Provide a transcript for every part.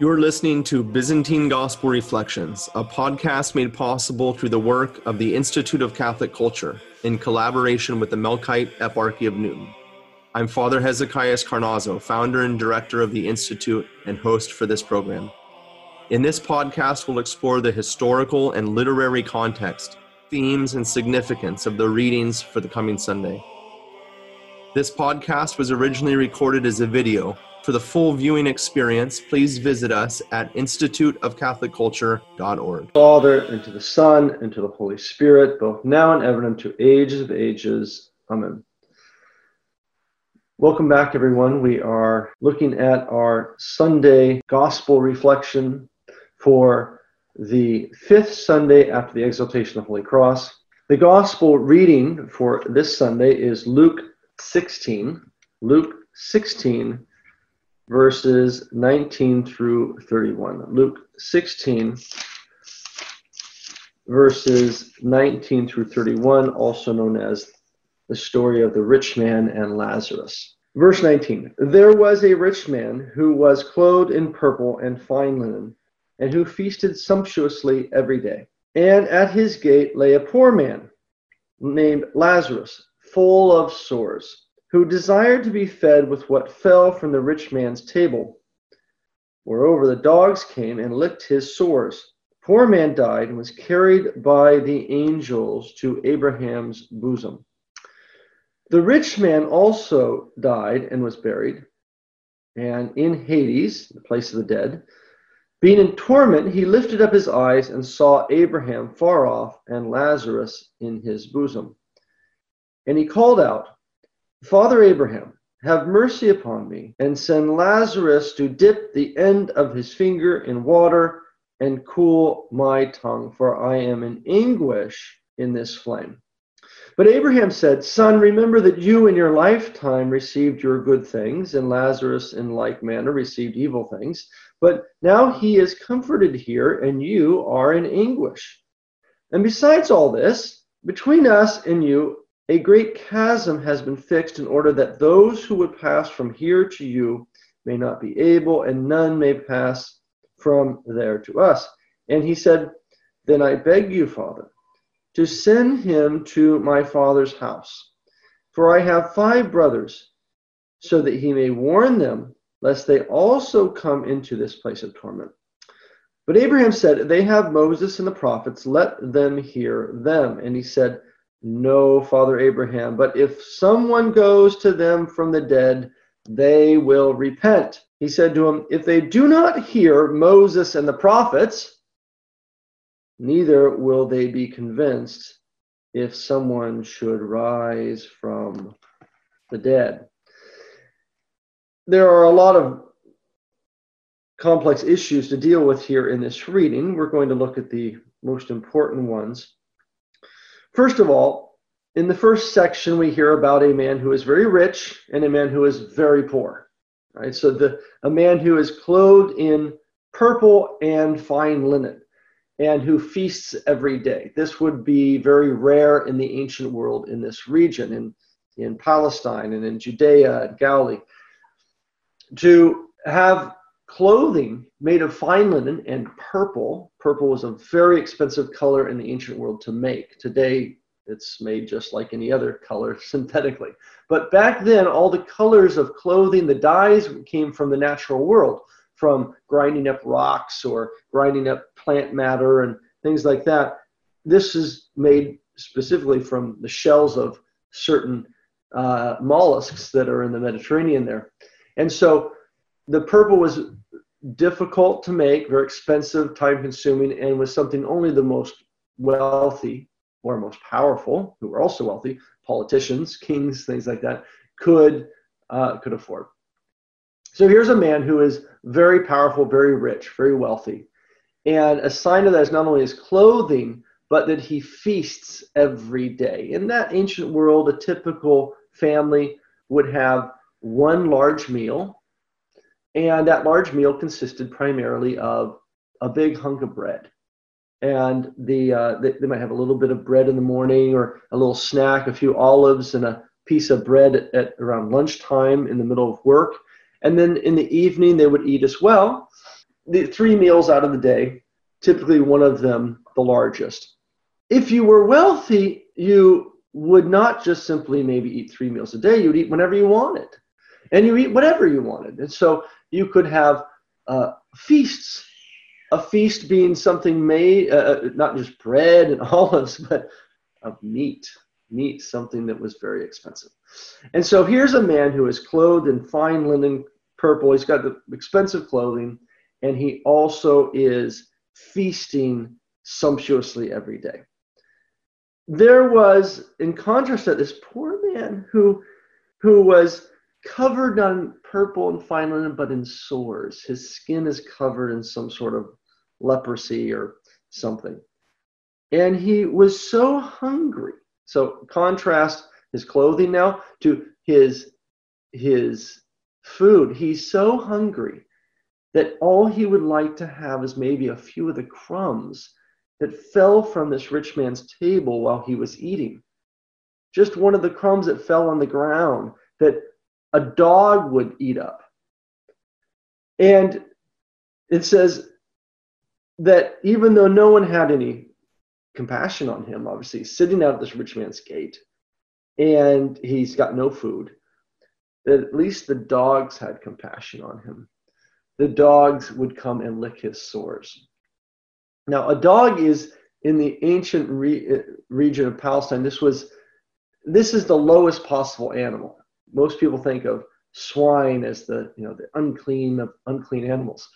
You're listening to Byzantine Gospel Reflections, a podcast made possible through the work of the Institute of Catholic Culture in collaboration with the Melkite Eparchy of Newton. I'm Father Hezekiah Carnazzo, founder and director of the Institute and host for this program. In this podcast, we'll explore the historical and literary context, themes, and significance of the readings for the coming Sunday. This podcast was originally recorded as a video for the full viewing experience, please visit us at instituteofcatholicculture.org. Father, and to the Son, and to the Holy Spirit, both now and ever, and to ages of ages. Amen. Welcome back, everyone. We are looking at our Sunday gospel reflection for the fifth Sunday after the exaltation of the Holy Cross. The gospel reading for this Sunday is Luke 16. Luke 16, verses 19 through 31. Luke 16, verses 19 through 31, also known as the story of the rich man and Lazarus. Verse 19 There was a rich man who was clothed in purple and fine linen, and who feasted sumptuously every day. And at his gate lay a poor man named Lazarus, full of sores who desired to be fed with what fell from the rich man's table. Moreover, the dogs came and licked his sores. The poor man died and was carried by the angels to Abraham's bosom. The rich man also died and was buried, and in Hades, the place of the dead, being in torment, he lifted up his eyes and saw Abraham far off and Lazarus in his bosom. And he called out, Father Abraham, have mercy upon me, and send Lazarus to dip the end of his finger in water and cool my tongue, for I am in anguish in this flame. But Abraham said, Son, remember that you in your lifetime received your good things, and Lazarus in like manner received evil things. But now he is comforted here, and you are in anguish. And besides all this, between us and you a great chasm has been fixed in order that those who would pass from here to you may not be able, and none may pass from there to us. And he said, Then I beg you, Father, to send him to my father's house. For I have five brothers, so that he may warn them, lest they also come into this place of torment. But Abraham said, They have Moses and the prophets, let them hear them. And he said, no, Father Abraham, but if someone goes to them from the dead, they will repent. He said to him, If they do not hear Moses and the prophets, neither will they be convinced if someone should rise from the dead. There are a lot of complex issues to deal with here in this reading. We're going to look at the most important ones. First of all, in the first section, we hear about a man who is very rich and a man who is very poor. Right? So the a man who is clothed in purple and fine linen and who feasts every day. This would be very rare in the ancient world in this region, in, in Palestine and in Judea and Galilee. To have clothing made of fine linen and purple. Purple was a very expensive color in the ancient world to make. Today, it's made just like any other color synthetically. But back then, all the colors of clothing, the dyes came from the natural world, from grinding up rocks or grinding up plant matter and things like that. This is made specifically from the shells of certain uh, mollusks that are in the Mediterranean there. And so the purple was difficult to make, very expensive, time consuming, and was something only the most wealthy or most powerful, who were also wealthy, politicians, kings, things like that, could uh, could afford. So here's a man who is very powerful, very rich, very wealthy, and a sign of that is not only his clothing, but that he feasts every day. In that ancient world, a typical family would have one large meal and that large meal consisted primarily of a big hunk of bread. And the, uh, they, they, might have a little bit of bread in the morning or a little snack, a few olives and a piece of bread at, at around lunchtime in the middle of work. And then in the evening, they would eat as well. the three meals out of the day, typically one of them the largest. If you were wealthy, you would not just simply maybe eat three meals a day, you'd eat whenever you wanted. And you eat whatever you wanted. And so you could have uh, feasts. A feast being something made, uh, uh not just bread and olives, but of meat. Meat, something that was very expensive. And so here's a man who is clothed in fine linen purple. He's got the expensive clothing, and he also is feasting sumptuously every day. There was, in contrast to this poor man who, who was covered in purple and fine linen, but in sores. His skin is covered in some sort of leprosy or something. And he was so hungry. So contrast his clothing now to his his food. He's so hungry that all he would like to have is maybe a few of the crumbs that fell from this rich man's table while he was eating. Just one of the crumbs that fell on the ground that a dog would eat up. And it says that even though no one had any compassion on him, obviously, sitting out at this rich man's gate, and he's got no food, that at least the dogs had compassion on him. The dogs would come and lick his sores. Now, a dog is in the ancient re- region of Palestine. This was this is the lowest possible animal most people think of swine as the you know the unclean of unclean animals.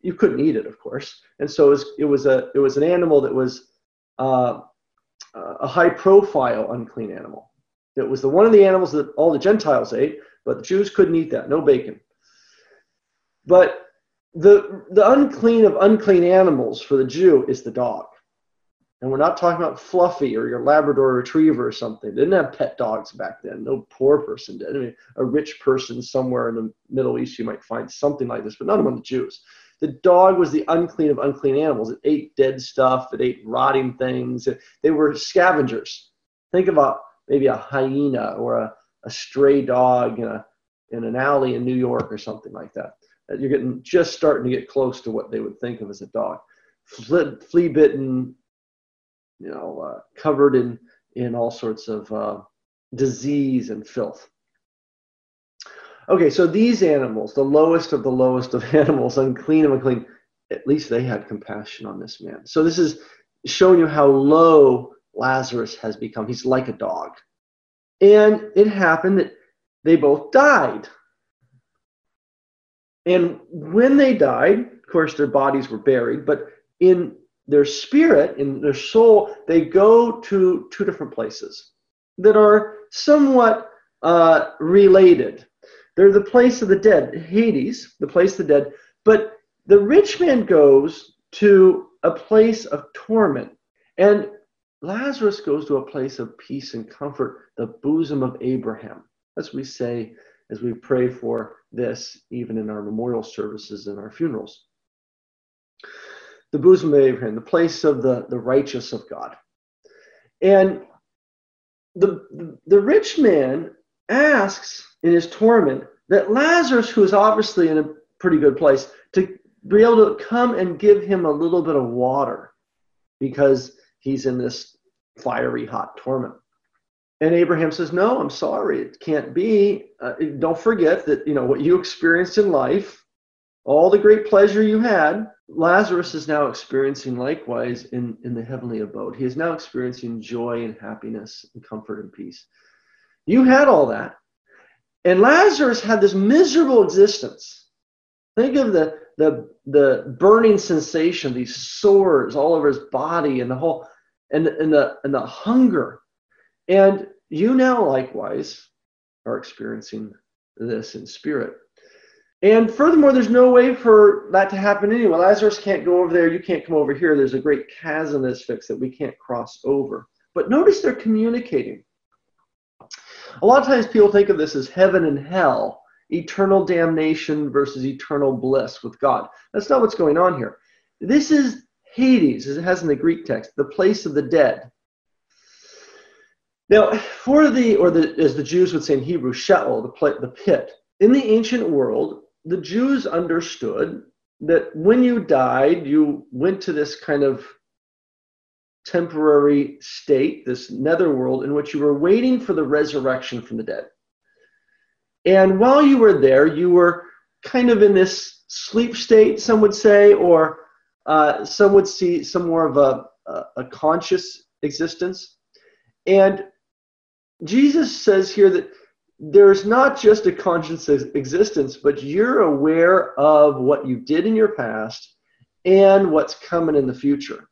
You couldn't eat it, of course, and so it was, it was a it was an animal that was uh, a high profile unclean animal. It was the one of the animals that all the Gentiles ate, but the Jews couldn't eat that. No bacon. But the the unclean of unclean animals for the Jew is the dog. And we're not talking about Fluffy or your Labrador Retriever or something. They didn't have pet dogs back then. No poor person did. I mean, a rich person somewhere in the Middle East, you might find something like this, but not among the Jews. The dog was the unclean of unclean animals. It ate dead stuff. It ate rotting things. They were scavengers. Think about maybe a hyena or a, a stray dog in, a, in an alley in New York or something like that. You're getting just starting to get close to what they would think of as a dog. Flea bitten, you know, uh, covered in in all sorts of uh, disease and filth. Okay, so these animals, the lowest of the lowest of animals, unclean of unclean, at least they had compassion on this man. So this is showing you how low Lazarus has become. He's like a dog. And it happened that they both died. And when they died, of course, their bodies were buried, but in their spirit and their soul, they go to two different places that are somewhat uh, related. They're the place of the dead, Hades, the place of the dead, but the rich man goes to a place of torment. And Lazarus goes to a place of peace and comfort, the bosom of Abraham. As we say as we pray for this, even in our memorial services and our funerals the bosom of Abraham, the place of the, the righteous of God. And the, the rich man asks in his torment that Lazarus, who is obviously in a pretty good place, to be able to come and give him a little bit of water because he's in this fiery hot torment. And Abraham says, "No, I'm sorry, it can't be. Uh, don't forget that you know what you experienced in life all the great pleasure you had, Lazarus is now experiencing likewise in, in the heavenly abode. He is now experiencing joy and happiness and comfort and peace. You had all that. And Lazarus had this miserable existence. Think of the, the, the burning sensation, these sores all over his body and the whole and, and the and the hunger. And you now likewise are experiencing this in spirit. And furthermore, there's no way for that to happen anyway. Lazarus can't go over there. You can't come over here. There's a great chasm that's fixed that we can't cross over. But notice they're communicating. A lot of times people think of this as heaven and hell, eternal damnation versus eternal bliss with God. That's not what's going on here. This is Hades, as it has in the Greek text, the place of the dead. Now, for the, or the, as the Jews would say in Hebrew, Sheol, the, the pit. In the ancient world, the Jews understood that when you died, you went to this kind of temporary state, this netherworld, in which you were waiting for the resurrection from the dead. And while you were there, you were kind of in this sleep state, some would say, or uh, some would see some more of a, a, a conscious existence. And Jesus says here that there's not just a conscious existence, but you're aware of what you did in your past and what's coming in the future.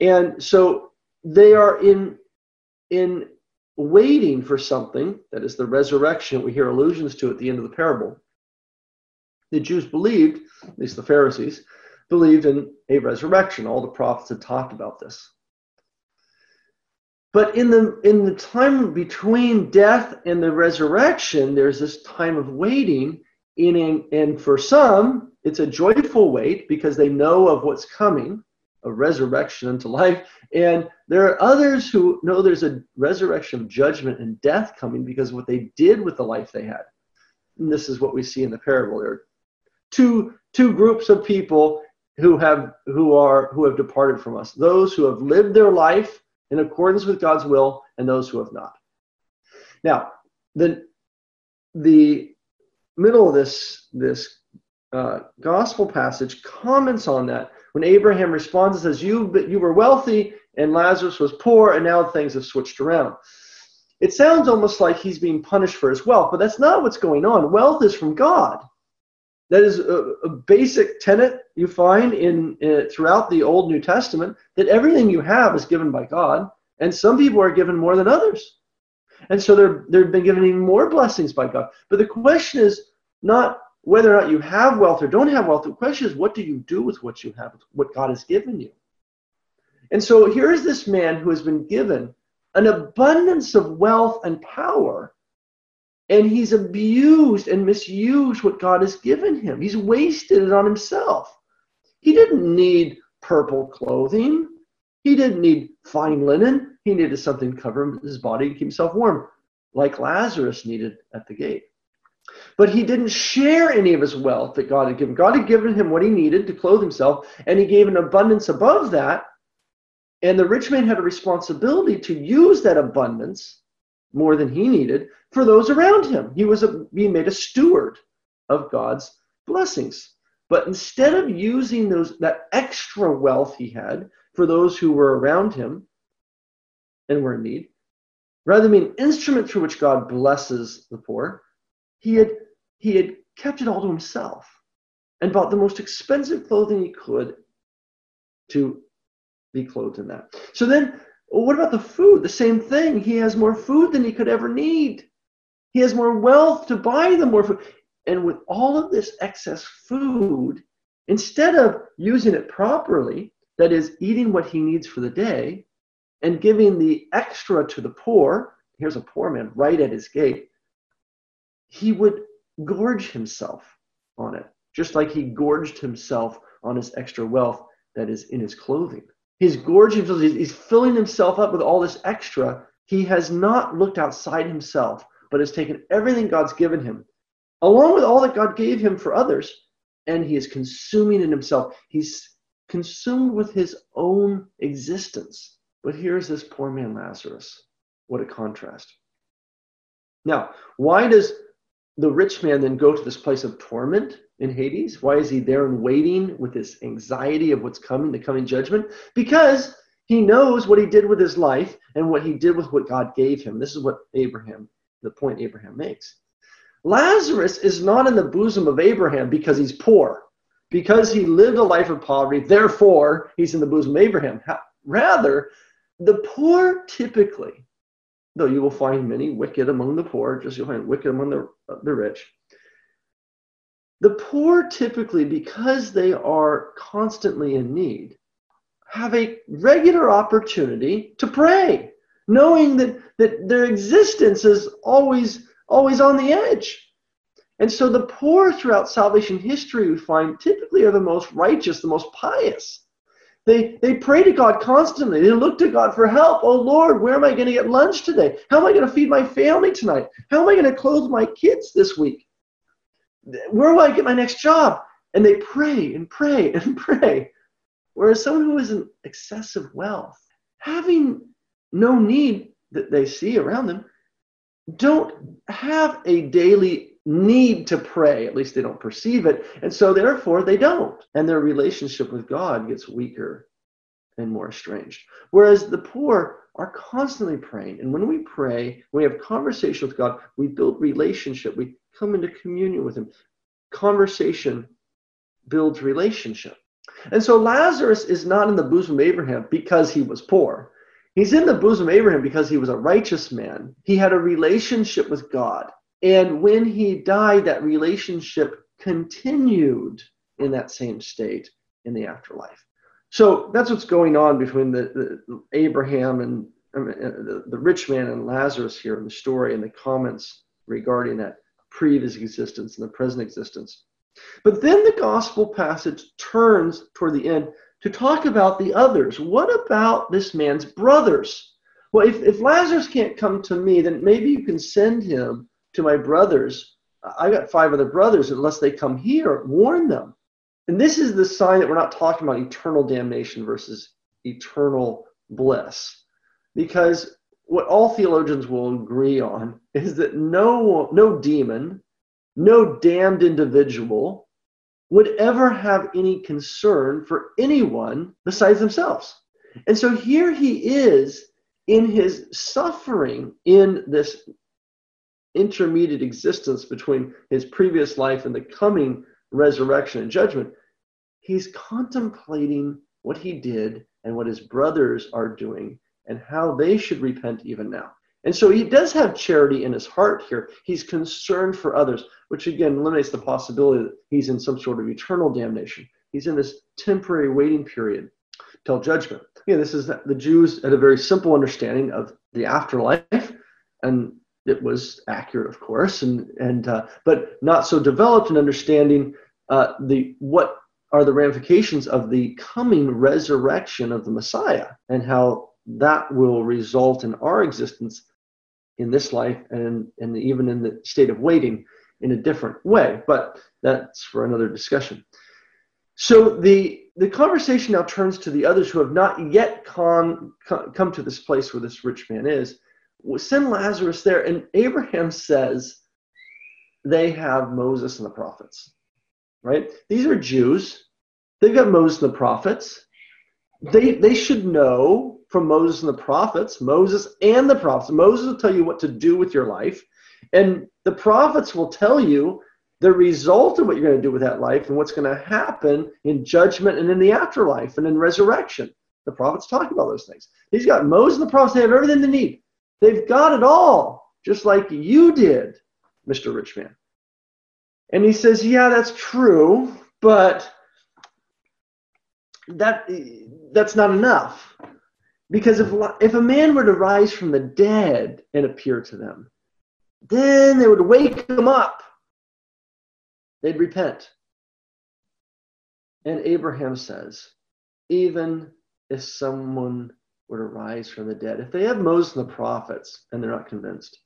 And so they are in in waiting for something that is the resurrection we hear allusions to at the end of the parable. The Jews believed, at least the Pharisees, believed in a resurrection. All the prophets had talked about this. But in the in the time between death and the resurrection, there's this time of waiting. In and for some, it's a joyful wait because they know of what's coming, a resurrection into life. And there are others who know there's a resurrection of judgment and death coming because of what they did with the life they had. And this is what we see in the parable. There are two two groups of people who have who are who have departed from us. Those who have lived their life in accordance with God's will and those who have not. Now, the, the middle of this, this uh, gospel passage comments on that when Abraham responds and says, you, you were wealthy and Lazarus was poor, and now things have switched around. It sounds almost like he's being punished for his wealth, but that's not what's going on. Wealth is from God. That is a, a basic tenet you find in, in throughout the Old New Testament that everything you have is given by God, and some people are given more than others. And so they're they've been given even more blessings by God. But the question is not whether or not you have wealth or don't have wealth. The question is what do you do with what you have, what God has given you? And so here is this man who has been given an abundance of wealth and power and he's abused and misused what God has given him. He's wasted it on himself. He didn't need purple clothing. He didn't need fine linen. He needed something to cover his body and keep himself warm, like Lazarus needed at the gate. But he didn't share any of his wealth that God had given. God had given him what he needed to clothe himself, and he gave an abundance above that. And the rich man had a responsibility to use that abundance more than he needed for those around him. He was a, being made a steward of God's blessings. But instead of using those that extra wealth he had for those who were around him and were in need, rather than being an instrument through which God blesses the poor, he had he had kept it all to himself and bought the most expensive clothing he could to be clothed in that. So then, what about the food? The same thing. He has more food than he could ever need. He has more wealth to buy the more food. And with all of this excess food, instead of using it properly, that is, eating what he needs for the day and giving the extra to the poor, here's a poor man right at his gate, he would gorge himself on it, just like he gorged himself on his extra wealth that is in his clothing. He's gorging himself, he's filling himself up with all this extra. He has not looked outside himself but has taken everything God's given him, along with all that God gave him for others, and he is consuming in himself. He's consumed with his own existence. But here's this poor man, Lazarus. What a contrast. Now, why does the rich man then go to this place of torment in Hades? Why is he there and waiting with this anxiety of what's coming, the coming judgment? Because he knows what he did with his life and what he did with what God gave him. This is what Abraham the point Abraham makes. Lazarus is not in the bosom of Abraham because he's poor, because he lived a life of poverty, therefore he's in the bosom of Abraham. Rather, the poor typically, though you will find many wicked among the poor, just you'll find wicked among the, the rich. The poor typically, because they are constantly in need, have a regular opportunity to pray knowing that, that their existence is always, always on the edge. And so the poor throughout salvation history, we find, typically are the most righteous, the most pious. They, they pray to God constantly. They look to God for help. Oh Lord, where am I going to get lunch today? How am I going to feed my family tonight? How am I going to clothe my kids this week? Where will I get my next job? and they pray and pray and pray. Whereas someone who is in excessive wealth, having no need that they see around them, don't have a daily need to pray. At least they don't perceive it. And so therefore they don't. And their relationship with God gets weaker and more estranged. Whereas the poor are constantly praying. And when we pray, when we have conversation with God, we build relationship, we come into communion with Him. Conversation builds relationship. And so Lazarus is not in the bosom of Abraham because he was poor. He's in the bosom of Abraham because he was a righteous man. He had a relationship with God. And when he died, that relationship continued in that same state in the afterlife. So that's what's going on between the, the Abraham and uh, the, the rich man and Lazarus here in the story and the comments regarding that previous existence and the present existence. But then the gospel passage turns toward the end to talk about the others. What about this man's brothers? Well, if, if Lazarus can't come to me, then maybe you can send him to my brothers. I got five other brothers, unless they come here, warn them. And this is the sign that we're not talking about eternal damnation versus eternal bliss. Because what all theologians will agree on is that no, no demon, no damned individual would ever have any concern for anyone besides themselves. And so here he is in his suffering in this intermediate existence between his previous life and the coming resurrection and judgment. He's contemplating what he did and what his brothers are doing and how they should repent even now. And so he does have charity in his heart here. He's concerned for others, which again eliminates the possibility that he's in some sort of eternal damnation. He's in this temporary waiting period till judgment. Again, this is the Jews had a very simple understanding of the afterlife, and it was accurate, of course, and and uh, but not so developed in understanding uh, the what are the ramifications of the coming resurrection of the Messiah and how that will result in our existence in this life and, and even in the state of waiting in a different way. But that's for another discussion. So the, the conversation now turns to the others who have not yet come, come to this place where this rich man is. Send Lazarus there. And Abraham says they have Moses and the prophets, right? These are Jews. They've got Moses and the prophets. They, they should know from Moses and the prophets, Moses and the prophets. Moses will tell you what to do with your life, and the prophets will tell you the result of what you're going to do with that life and what's going to happen in judgment and in the afterlife and in resurrection. The prophets talk about those things. He's got Moses and the prophets, they have everything they need. They've got it all, just like you did, Mr. Rich Man. And he says, Yeah, that's true, but that that's not enough. Because if, if a man were to rise from the dead and appear to them, then they would wake them up. They'd repent. And Abraham says, even if someone were to rise from the dead, if they have Moses and the prophets and they're not convinced,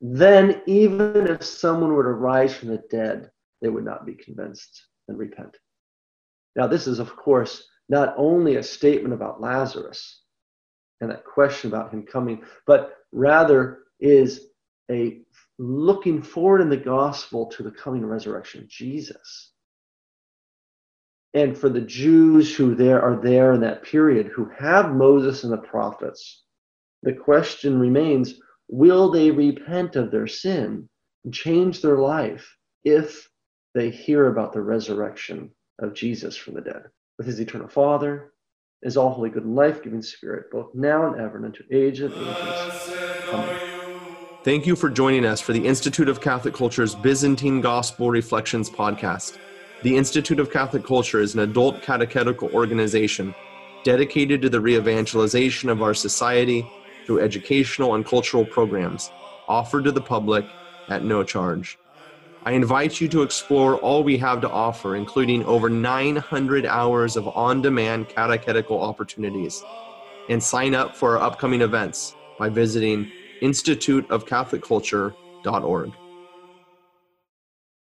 then even if someone were to rise from the dead, they would not be convinced and repent. Now, this is, of course, not only a statement about Lazarus, and that question about him coming, but rather is a looking forward in the gospel to the coming resurrection of Jesus. And for the Jews who there are there in that period who have Moses and the prophets, the question remains will they repent of their sin and change their life if they hear about the resurrection of Jesus from the dead? With his eternal Father, is all holy, good, and life giving Spirit, both now and ever, and unto age of ages. Amen. Thank you for joining us for the Institute of Catholic Culture's Byzantine Gospel Reflections podcast. The Institute of Catholic Culture is an adult catechetical organization dedicated to the re evangelization of our society through educational and cultural programs offered to the public at no charge. I invite you to explore all we have to offer, including over 900 hours of on demand catechetical opportunities, and sign up for our upcoming events by visiting instituteofcatholicculture.org.